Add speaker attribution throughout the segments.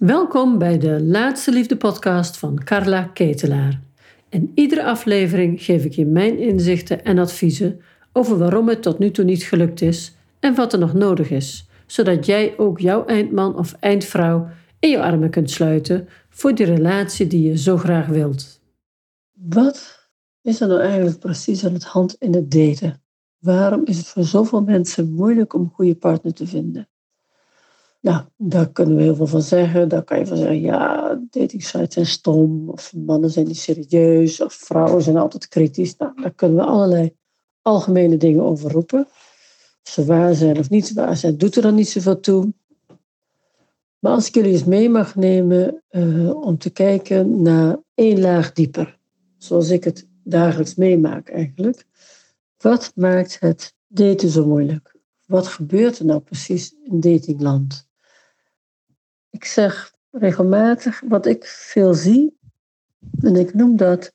Speaker 1: Welkom bij de Laatste Liefde podcast van Carla Ketelaar. In iedere aflevering geef ik je mijn inzichten en adviezen over waarom het tot nu toe niet gelukt is en wat er nog nodig is, zodat jij ook jouw eindman of eindvrouw in je armen kunt sluiten voor die relatie die je zo graag wilt. Wat is er nou eigenlijk precies aan het hand in het daten? Waarom is het voor zoveel mensen moeilijk om een goede partner te vinden? Nou, daar kunnen we heel veel van zeggen. Daar kan je van zeggen, ja, dating sites zijn stom, of mannen zijn niet serieus, of vrouwen zijn altijd kritisch. Nou, daar kunnen we allerlei algemene dingen over roepen. Of ze waar zijn of niet waar zijn, doet er dan niet zoveel toe. Maar als ik jullie eens mee mag nemen uh, om te kijken naar één laag dieper, zoals ik het dagelijks meemaak eigenlijk. Wat maakt het daten zo moeilijk? Wat gebeurt er nou precies in datingland? Ik zeg regelmatig wat ik veel zie, en ik noem dat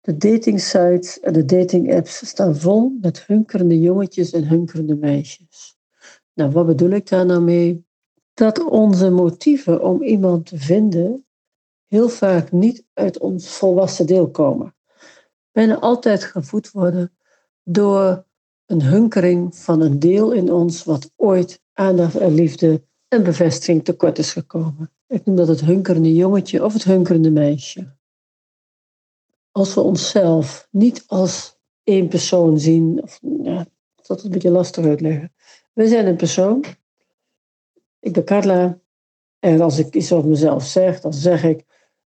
Speaker 1: de dating sites en de dating apps staan vol met hunkerende jongetjes en hunkerende meisjes. Nou, wat bedoel ik daar nou mee? Dat onze motieven om iemand te vinden heel vaak niet uit ons volwassen deel komen. Bijna altijd gevoed worden door een hunkering van een deel in ons wat ooit aandacht en liefde en bevestiging tekort is gekomen. Ik noem dat het hunkerende jongetje of het hunkerende meisje. Als we onszelf niet als één persoon zien, of, ja, dat is een beetje lastig uitleggen. We zijn een persoon. Ik ben Carla. En als ik iets over mezelf zeg, dan zeg ik,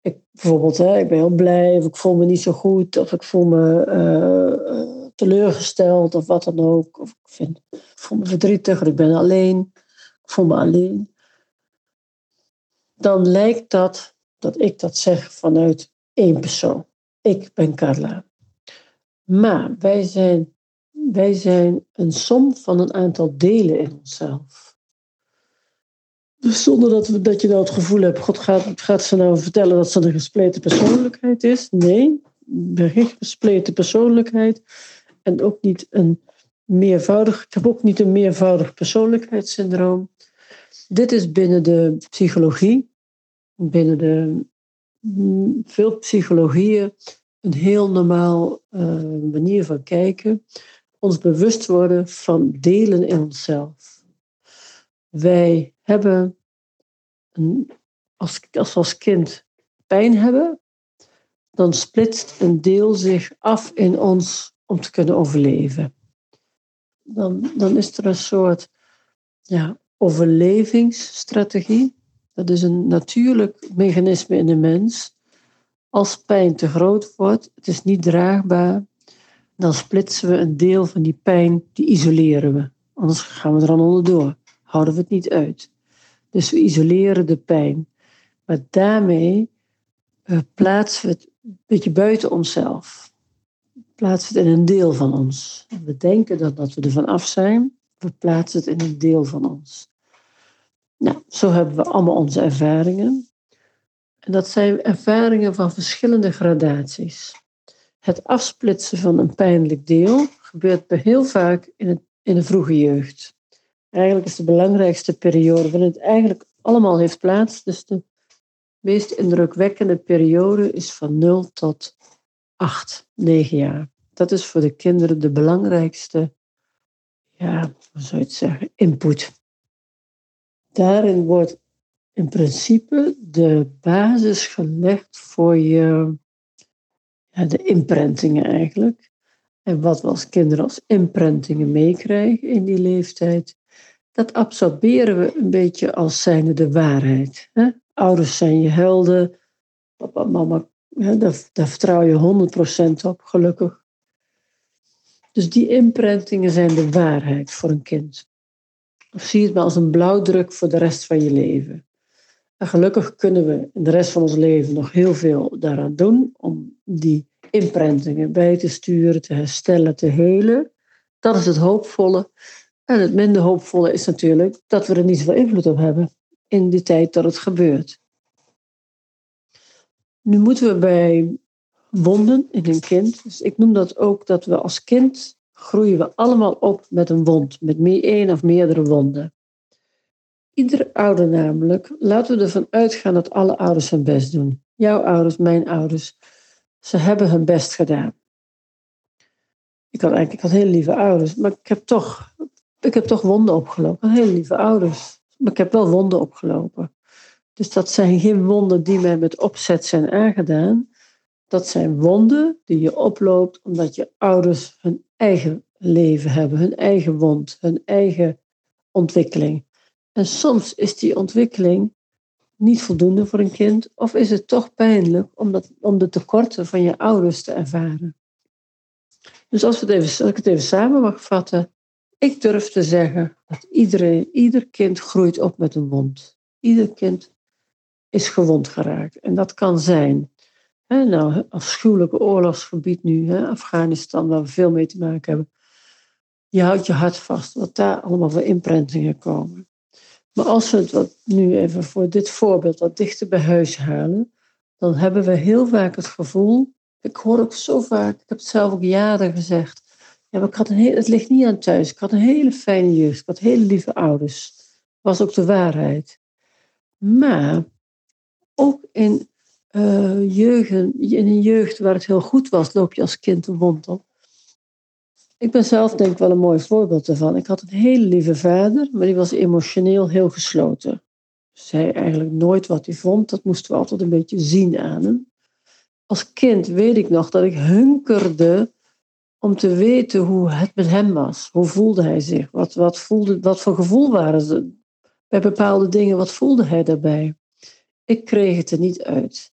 Speaker 1: ik bijvoorbeeld, hè, ik ben heel blij, of ik voel me niet zo goed, of ik voel me uh, teleurgesteld, of wat dan ook. Of ik, vind, ik voel me verdrietig, of ik ben alleen voel me alleen, dan lijkt dat dat ik dat zeg vanuit één persoon. Ik ben Carla. Maar wij zijn, wij zijn een som van een aantal delen in onszelf. Dus zonder dat, we, dat je nou het gevoel hebt, God gaat, gaat ze nou vertellen dat ze een gespleten persoonlijkheid is. Nee, geen gespleten persoonlijkheid. En ook niet een meervoudig, ik heb ook niet een meervoudig persoonlijkheidssyndroom. Dit is binnen de psychologie, binnen de mm, veel psychologieën, een heel normaal uh, manier van kijken. Ons bewust worden van delen in onszelf. Wij hebben, als, als we als kind pijn hebben, dan splitst een deel zich af in ons om te kunnen overleven. Dan, dan is er een soort ja, overlevingsstrategie. Dat is een natuurlijk mechanisme in de mens. Als pijn te groot wordt, het is niet draagbaar, dan splitsen we een deel van die pijn, die isoleren we. Anders gaan we er dan onderdoor. Houden we het niet uit. Dus we isoleren de pijn. Maar daarmee uh, plaatsen we het een beetje buiten onszelf. Plaatsen het in een deel van ons. We denken dat, we er van af zijn. We plaatsen het in een deel van ons. Nou, zo hebben we allemaal onze ervaringen. En dat zijn ervaringen van verschillende gradaties. Het afsplitsen van een pijnlijk deel gebeurt heel vaak in, in de vroege jeugd. Eigenlijk is de belangrijkste periode waarin het eigenlijk allemaal heeft plaats. Dus de meest indrukwekkende periode is van 0 tot 8, 9 jaar. Dat is voor de kinderen de belangrijkste, ja, hoe zou je het zeggen, input. Daarin wordt in principe de basis gelegd voor je, ja, de imprintingen eigenlijk. En wat we als kinderen als imprintingen meekrijgen in die leeftijd, dat absorberen we een beetje als zijnde de waarheid. Hè? Ouders zijn je helden, papa, mama, hè, daar, vertrouw je 100% op, gelukkig. Dus die imprintingen zijn de waarheid voor een kind. Of zie het maar als een blauwdruk voor de rest van je leven. En gelukkig kunnen we in de rest van ons leven nog heel veel daaraan doen om die imprintingen bij te sturen, te herstellen, te helen. Dat is het hoopvolle. En het minder hoopvolle is natuurlijk dat we er niet zoveel invloed op hebben in die tijd dat het gebeurt. Nu moeten we bij wonden in een kind, dus ik noem dat ook dat we als kind groeien we allemaal op met een wond, met meer, één of meerdere wonden. Iedere ouder namelijk, laten we ervan uitgaan dat alle ouders hun best doen. Jouw ouders, mijn ouders. Ze hebben hun best gedaan. Ik had eigenlijk ik hele lieve ouders, maar ik heb toch, ik heb toch wonden opgelopen. Hele lieve ouders, maar ik heb wel wonden opgelopen. Dus dat zijn geen wonden die mij met opzet zijn aangedaan. Dat zijn wonden die je oploopt omdat je ouders hun eigen leven hebben, hun eigen wond, hun eigen ontwikkeling. En soms is die ontwikkeling niet voldoende voor een kind, of is het toch pijnlijk om, dat, om de tekorten van je ouders te ervaren. Dus als, we het even, als ik het even samen mag vatten, ik durf te zeggen dat iedereen, ieder kind groeit op met een wond. Ieder kind is gewond geraakt. En dat kan zijn, hè, nou, afschuwelijke oorlogsgebied nu, hè, Afghanistan, waar we veel mee te maken hebben. Je houdt je hart vast, wat daar allemaal voor imprintingen komen. Maar als we het wat nu even voor dit voorbeeld wat dichter bij huis halen, dan hebben we heel vaak het gevoel, ik hoor ook zo vaak, ik heb het zelf ook jaren gezegd, ja, ik had een heel, het ligt niet aan thuis, ik had een hele fijne jeugd, ik had hele lieve ouders. was ook de waarheid. Maar ook in, uh, jeugd, in een jeugd waar het heel goed was, loop je als kind een wond op. Ik ben zelf denk ik wel een mooi voorbeeld ervan. Ik had een hele lieve vader, maar die was emotioneel heel gesloten. Zei eigenlijk nooit wat hij vond. Dat moesten we altijd een beetje zien aan hem. Als kind weet ik nog dat ik hunkerde om te weten hoe het met hem was. Hoe voelde hij zich? Wat, wat, voelde, wat voor gevoel waren ze bij bepaalde dingen? Wat voelde hij daarbij? Ik kreeg het er niet uit.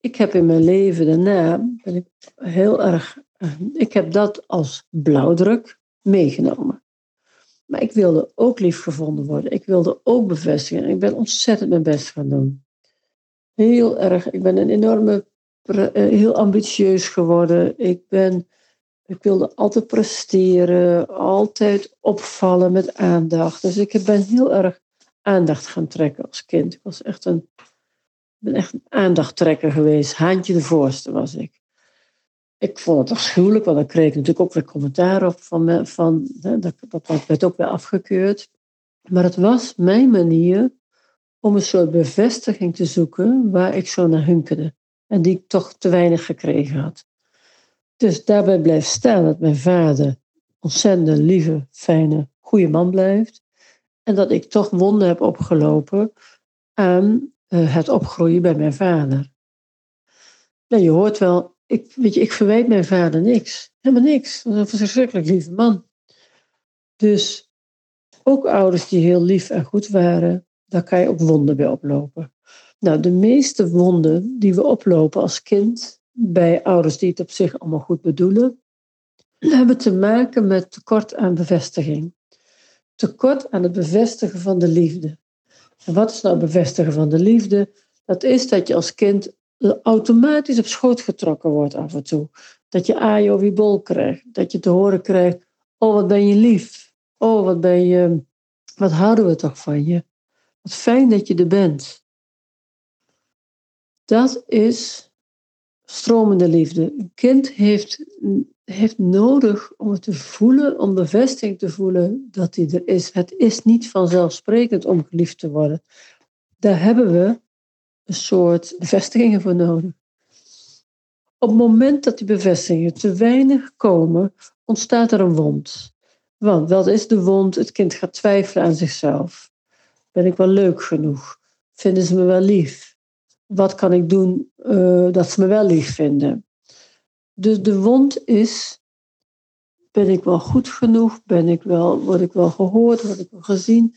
Speaker 1: Ik heb in mijn leven daarna ben ik heel erg Ehm, ik heb dat als blauwdruk meegenomen. Maar ik wilde ook lief gevonden worden. Ik wilde ook bevestiging. Ik ben ontzettend mijn best gaan doen. Heel erg. Ik ben een enorme, eh, heel ambitieus geworden. Ik, ben, ik wilde altijd presteren, altijd opvallen met aandacht. Dus ik ben heel erg aandacht gaan trekken als kind. Ik was echt een, ben echt een aandachttrekker geweest. Haantje de voorste was ik ik vond het afschuwelijk, want dan kreeg ik natuurlijk ook weer commentaar op van, van dat, dat werd ook weer afgekeurd. Maar het was mijn manier om een soort bevestiging te zoeken waar ik zo naar hunkerde. En die ik toch te weinig gekregen had. Dus daarbij blijft staan dat mijn vader ontzettend lieve, fijne, goede man blijft. En dat ik toch wonden heb opgelopen aan eh, het opgroeien bij mijn vader. Je hoort wel, ik, weet ik verwijt mijn vader niks. Helemaal niks. Dat was een verschrikkelijk lieve man. Dus ook ouders die heel lief en goed waren, daar kan je ook wonden bij oplopen. Nou, de meeste wonden die we oplopen als kind bij ouders die het op zich allemaal goed bedoelen, hebben te maken met tekort aan bevestiging. Tekort aan het bevestigen van de liefde. En wat is nou bevestigen van de liefde? Dat is dat je als kind automatisch op schoot getrokken wordt af en toe. Dat je ajo wie bol krijgt. Dat je te horen krijgt, oh wat ben je lief. Oh wat ben je, wat houden we toch van je. Wat fijn dat je er bent. Dat is stromende liefde. Een kind heeft, heeft nodig om het te voelen, om bevestiging te voelen dat hij er is. Het is niet vanzelfsprekend om geliefd te worden. Daar hebben we een soort bevestigingen voor nodig. Op het moment dat die bevestigingen te weinig komen, ontstaat er een wond. Want wat is de wond? Het kind gaat twijfelen aan zichzelf. Ben ik wel leuk genoeg? Vinden ze me wel lief? Wat kan ik doen uh, dat ze me wel lief vinden? Dus de wond is: ben ik wel goed genoeg? Ben ik wel, word ik wel gehoord? Word ik wel gezien?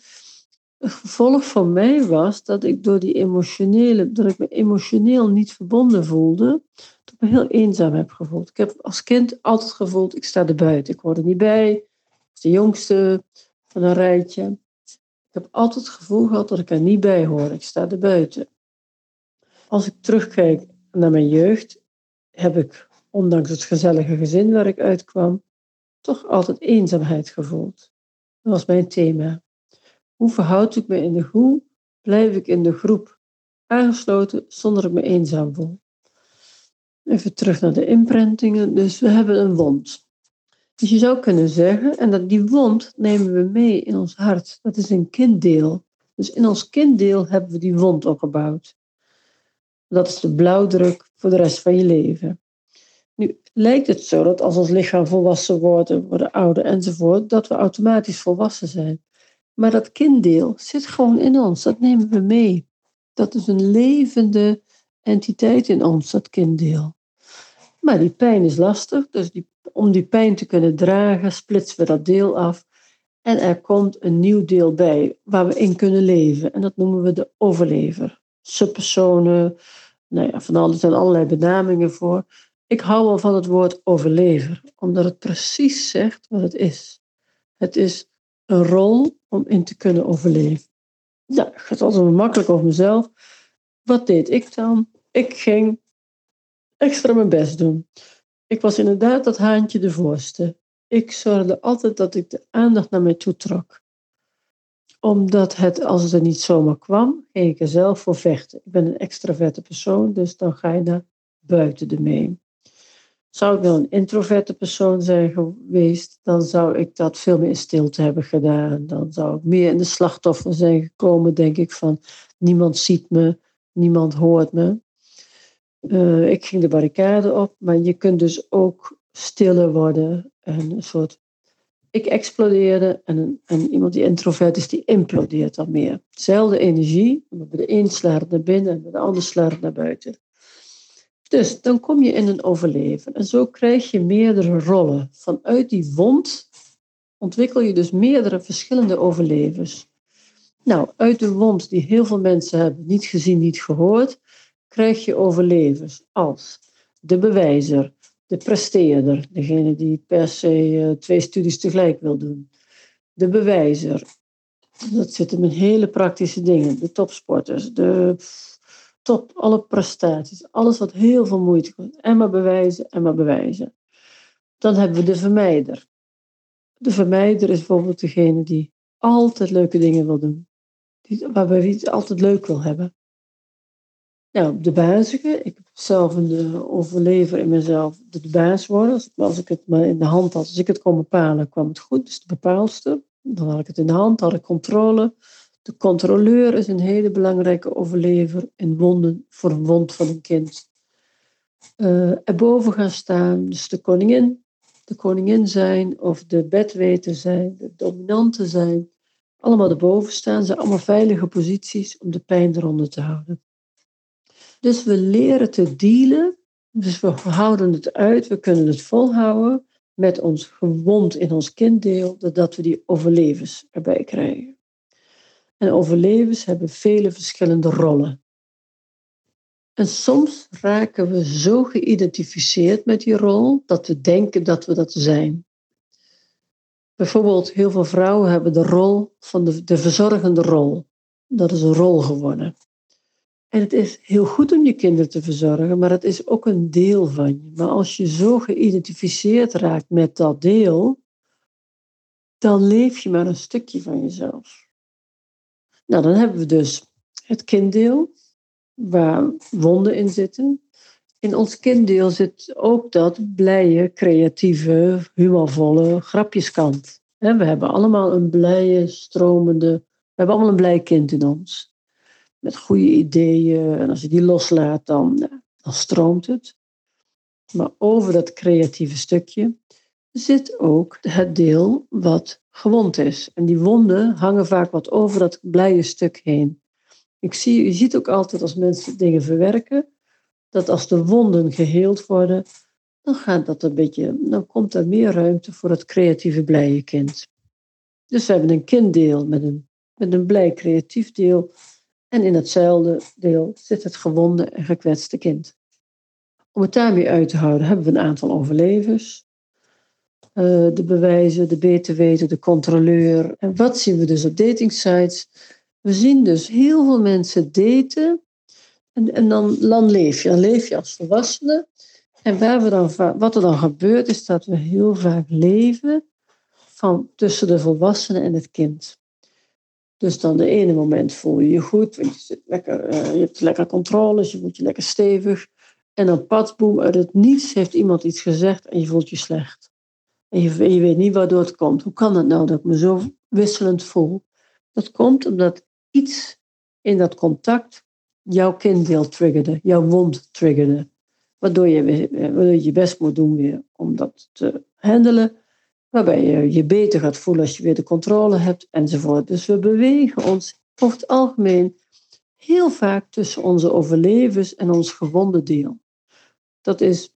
Speaker 1: Het gevolg van mij was dat ik door die emotionele, dat ik me emotioneel niet verbonden voelde, dat ik me heel eenzaam heb gevoeld. Ik heb als kind altijd gevoeld, ik sta er buiten, ik hoor er niet bij, ik ben de jongste van een rijtje. Ik heb altijd het gevoel gehad dat ik er niet bij hoor, ik sta er buiten. Als ik terugkijk naar mijn jeugd, heb ik, ondanks het gezellige gezin waar ik uitkwam, toch altijd eenzaamheid gevoeld. Dat was mijn thema. Hoe verhoud ik me in de hoe blijf ik in de groep aangesloten zonder ik me eenzaam voel? Even terug naar de imprintingen. Dus we hebben een wond. Dus je zou kunnen zeggen, en dat die wond nemen we mee in ons hart. Dat is een kinddeel. Dus in ons kinddeel hebben we die wond opgebouwd. Dat is de blauwdruk voor de rest van je leven. Nu lijkt het zo dat als ons lichaam volwassen wordt, we worden ouder enzovoort, dat we automatisch volwassen zijn. Maar dat kinddeel zit gewoon in ons, dat nemen we mee. Dat is een levende entiteit in ons, dat kinddeel. Maar die pijn is lastig, dus die, om die pijn te kunnen dragen, splitsen we dat deel af. En er komt een nieuw deel bij waar we in kunnen leven. En dat noemen we de overlever. Subpersonen, nou ja, van alles, zijn allerlei benamingen voor. Ik hou wel van het woord overlever, omdat het precies zegt wat het is. Het is een rol om in te kunnen overleven. Nou, het gaat altijd makkelijk over mezelf. Wat deed ik dan? Ik ging extra mijn best doen. Ik was inderdaad dat haantje de voorste. Ik zorgde altijd dat ik de aandacht naar mij toe trok. Omdat het, als het er niet zomaar kwam, ging ik er zelf voor vechten. Ik ben een extraverte persoon, dus dan ga je naar buiten ermee. Zou ik wel een introverte persoon zijn geweest, dan zou ik dat veel meer in stilte hebben gedaan. Dan zou ik meer in de slachtoffer zijn gekomen, denk ik, van niemand ziet me, niemand hoort me. Uh, ik ging de barricade op, maar je kunt dus ook stiller worden. En een soort. Ik explodeerde en, en iemand die introvert is, die implodeert dan meer. Zelfde energie, maar bij de een slaat naar binnen en de ander slaat naar buiten. Dus dan kom je in een overleven. En zo krijg je meerdere rollen. Vanuit die wond ontwikkel je dus meerdere verschillende overlevers. Nou, uit de wond die heel veel mensen hebben niet gezien, niet gehoord, krijg je overlevers als de bewijzer, de presteerder, degene die per se eh, twee studies tegelijk wil doen, de bewijzer. Dat zit hem in hele praktische dingen, de topsporters, de top, alle prestaties, alles wat heel veel moeite kost. En maar bewijzen, en maar bewijzen. Dan hebben we de vermijder. De vermijder is bijvoorbeeld degene die altijd leuke dingen wil doen. Die, waarbij hij het altijd leuk wil hebben. Nou, de bazige. Ik heb zelf eh, overlever in mezelf de baas worden. Als, ik het maar in de hand had, als ik het kon bepalen, kwam het goed. Dus de bepaalster. Dan had ik het in de hand, had ik controle. De controleur is een hele belangrijke overlever in wonden voor een wond van een kind. Uh, erboven gaan staan, dus de koningin, de koningin zijn of de bedweter zijn, de dominante zijn. Allemaal erboven staan, zijn allemaal veilige posities om de pijn eronder te houden. Dus we leren te dealen, dus we houden het uit, we kunnen het volhouden met ons gewond in ons kinddeel, doordat we die overlevers erbij krijgen. En overlevers hebben vele verschillende rollen. En soms raken we zo geïdentificeerd met die rol dat we denken dat we dat zijn. Bijvoorbeeld, heel veel vrouwen hebben de rol van de, de verzorgende rol. Dat is een rol geworden. En het is heel goed om je kinderen te verzorgen, maar het is ook een deel van je. Maar als je zo geïdentificeerd raakt met dat deel, dan leef je maar een stukje van jezelf. Nou, dan hebben we dus het kinddeel, waar wonden in zitten. In ons kinddeel zit ook dat blije, creatieve, humorvolle grapjeskant. We hebben allemaal een blije, stromende, we hebben allemaal een blij kind in ons. Met goede ideeën. En als je die loslaat, dan, dan stroomt het. Maar over dat creatieve stukje zit ook het deel wat gewond is. En die wonden hangen vaak wat over dat blije stuk heen. Ik zie, je ziet ook altijd als mensen dingen verwerken, dat als de wonden geheeld worden, dan, gaat dat een beetje, dan komt er meer ruimte voor het creatieve blije kind. Dus we hebben een kinddeel met een, met een blij creatief deel. En in hetzelfde deel zit het gewonde en gekwetste kind. Om het daarmee uit te houden hebben we een aantal overlevers. Eh, de bewijzen, de beter weten, de controleur. En wat zien we dus op datingsites? We zien dus heel veel mensen daten en, en dan, dan leef je. Dan leef je als volwassene. En waar we dan, wat er dan gebeurt, is dat we heel vaak leven van tussen de volwassene en het kind. Dus dan de ene moment voel je je goed, want je, zit lekker, uh, je hebt lekker controles, je voelt je lekker stevig. En dan padboem, uit het niets heeft iemand iets gezegd en je voelt je slecht. En je, weet niet waardoor het komt. Hoe kan het nou dat ik me zo wisselend voel? Dat komt omdat iets in dat contact jouw kinddeel triggerde, jouw wond triggerde. Waardoor je, waardoor je best moet doen weer om dat te handelen. Waarbij je je beter gaat voelen als je weer de controle hebt enzovoort. Dus we bewegen ons over het algemeen heel vaak tussen onze overlevens en ons gewonde deel. Dat is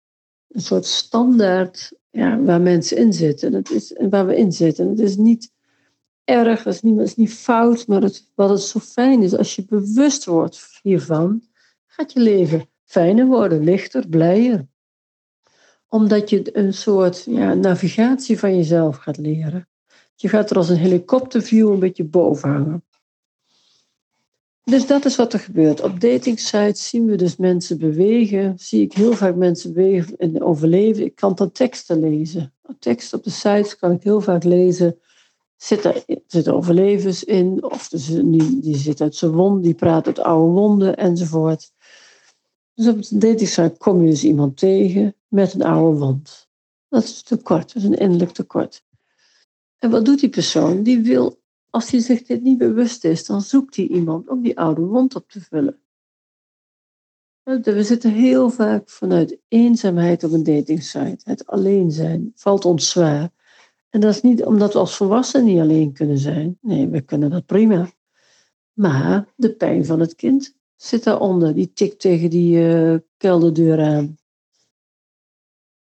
Speaker 1: een soort standaard ja, waar mensen in zitten. Dat is, waar we in zitten. Het is niet erg, het is niet, is niet fout, maar het, wat het zo fijn is, als je bewust wordt hiervan, gaat je leven fijner worden, lichter, blijer. Omdat je een soort ja, navigatie van jezelf gaat leren. Je gaat er als een helikopterview een beetje boven hangen. Dus dat is wat er gebeurt. Op datingsites zien we dus mensen bewegen. Zie ik heel vaak mensen bewegen en overleven. Ik kan dan teksten lezen. Teksten op de sites kan ik heel vaak lezen. Zitten, zitten overlevens in, of die, die zit uit zijn wond, die praat uit oude wonden enzovoort. Dus op de datingsite kom je dus iemand tegen met een oude wond. Dat is tekort, dat is een innerlijk tekort. En wat doet die persoon? Die wil als hij zich dit niet bewust is, dan zoekt hij iemand om die oude wond op te vullen. We zitten heel vaak vanuit eenzaamheid op een datingsite. Het alleen zijn valt ons zwaar. En dat is niet omdat we als volwassenen niet alleen kunnen zijn. Nee, we kunnen dat prima. Maar de pijn van het kind zit daaronder. Die tikt tegen die uh, kelderdeur aan.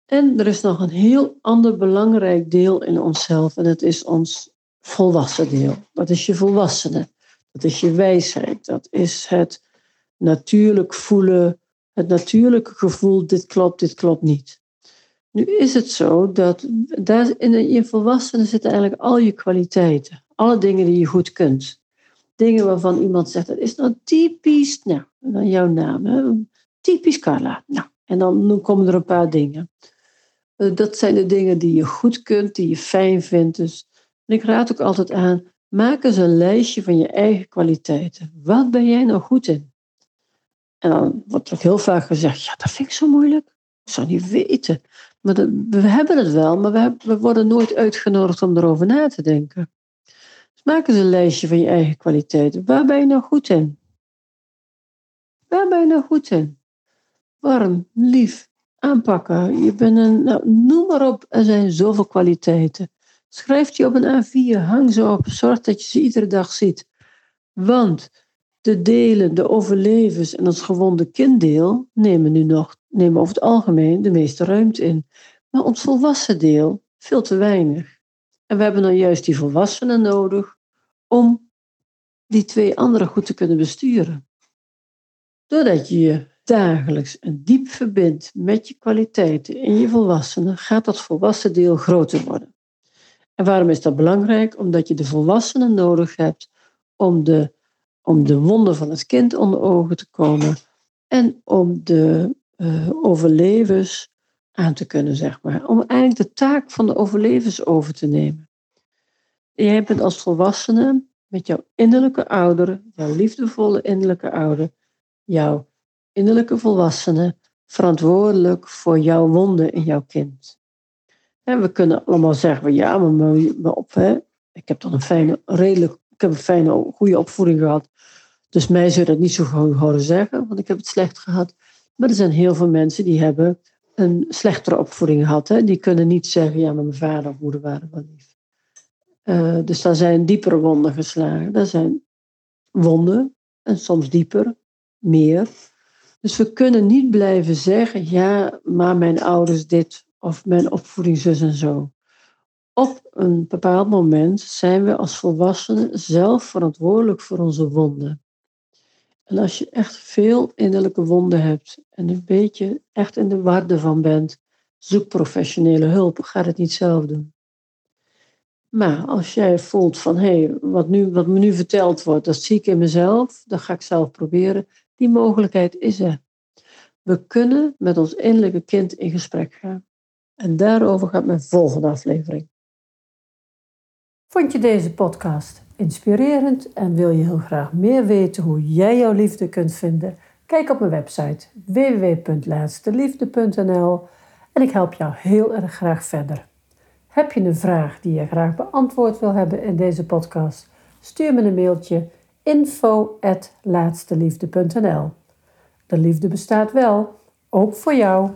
Speaker 1: En er is nog een heel ander belangrijk deel in onszelf. En dat is ons volwassen deel. Dat is je volwassene. Dat is je wijsheid. Dat is het natuurlijk voelen, het natuurlijke gevoel, dit klopt, dit klopt niet. Nu is het zo dat daar in je volwassenen zitten eigenlijk al je kwaliteiten. Alle dingen die je goed kunt. Dingen waarvan iemand zegt, dat is nou typisch, nou, dan jouw naam, hè? typisch Carla. Nou, en dan komen er een paar dingen. Eh, dat zijn de dingen die je goed kunt, die je fijn vindt. Dus en ik raad ook altijd aan, maak eens een lijstje van je eigen kwaliteiten. Wat ben jij nou goed in? En dan wordt er ook heel vaak gezegd, ja, dat vind ik zo moeilijk. Ik zou niet weten. Maar we hebben het wel, maar we, we, worden nooit uitgenodigd om erover na te denken. Dus maak eens een lijstje van je eigen kwaliteiten. Waar ben je nou goed in? Waar ben je nou goed in? Warm, lief, aanpakken. Je bent een, nou, noem maar op, er zijn zoveel kwaliteiten. Schrijf die op een A4, hang ze op, zorg dat je ze iedere dag ziet. Want de delen, de overlevens en ons gewonde kinddeel nemen nu nog, nemen over het algemeen de meeste ruimte in. Maar ons volwassen deel veel te weinig. En we hebben dan juist die volwassenen nodig om die twee anderen goed te kunnen besturen. Doordat je je dagelijks een diep verbindt met je kwaliteiten in je volwassenen, gaat dat volwassen deel groter worden. En waarom is dat belangrijk? Omdat je de volwassenen nodig hebt om de, om de wonden van het kind onder ogen te komen en om de uh, overlevers aan te kunnen, zeg maar. Om eigenlijk de taak van de overlevers over te nemen. Jij bent als volwassene met jouw innerlijke ouder, jouw liefdevolle innerlijke ouder, jouw innerlijke volwassene, verantwoordelijk voor jouw wonden in jouw kind. En we kunnen allemaal zeggen, ja, maar, maar op, hè, ik heb dan een fijne, redelijk, ik heb een fijne, goede opvoeding gehad. Dus mij zou dat niet zo gewoon horen zeggen, want ik heb het slecht gehad. Maar er zijn heel veel mensen die hebben een slechtere opvoeding gehad. Hè. Die kunnen niet zeggen, ja, maar mijn vader of moeder waren wel lief. Uh, dus daar zijn diepere wonden geslagen. Daar zijn wonden, en soms dieper, meer. Dus we kunnen niet blijven zeggen, ja, maar mijn ouders dit of mijn opvoeding zus en zo. Op een bepaald moment zijn we als volwassenen zelf verantwoordelijk voor onze wonden. En als je echt veel innerlijke wonden hebt en een beetje echt in de waarde van bent, zoek professionele hulp. Ga het niet zelf doen. Maar als jij voelt van hé, hey, wat, nu, wat me nu verteld wordt, dat zie ik in mezelf, dat ga ik zelf proberen. Die mogelijkheid is er. We kunnen met ons innerlijke kind in gesprek gaan. En daarover gaat mijn volgende aflevering. Vond je deze podcast inspirerend en wil je heel graag meer weten hoe jij jouw liefde kunt vinden? Kijk op mijn website www.laatsteliefde.nl en ik help jou heel erg graag verder. Heb je een vraag die je graag beantwoord wil hebben in deze podcast? Stuur me een mailtje info.laatsteliefde.nl. De liefde bestaat wel, ook voor jou.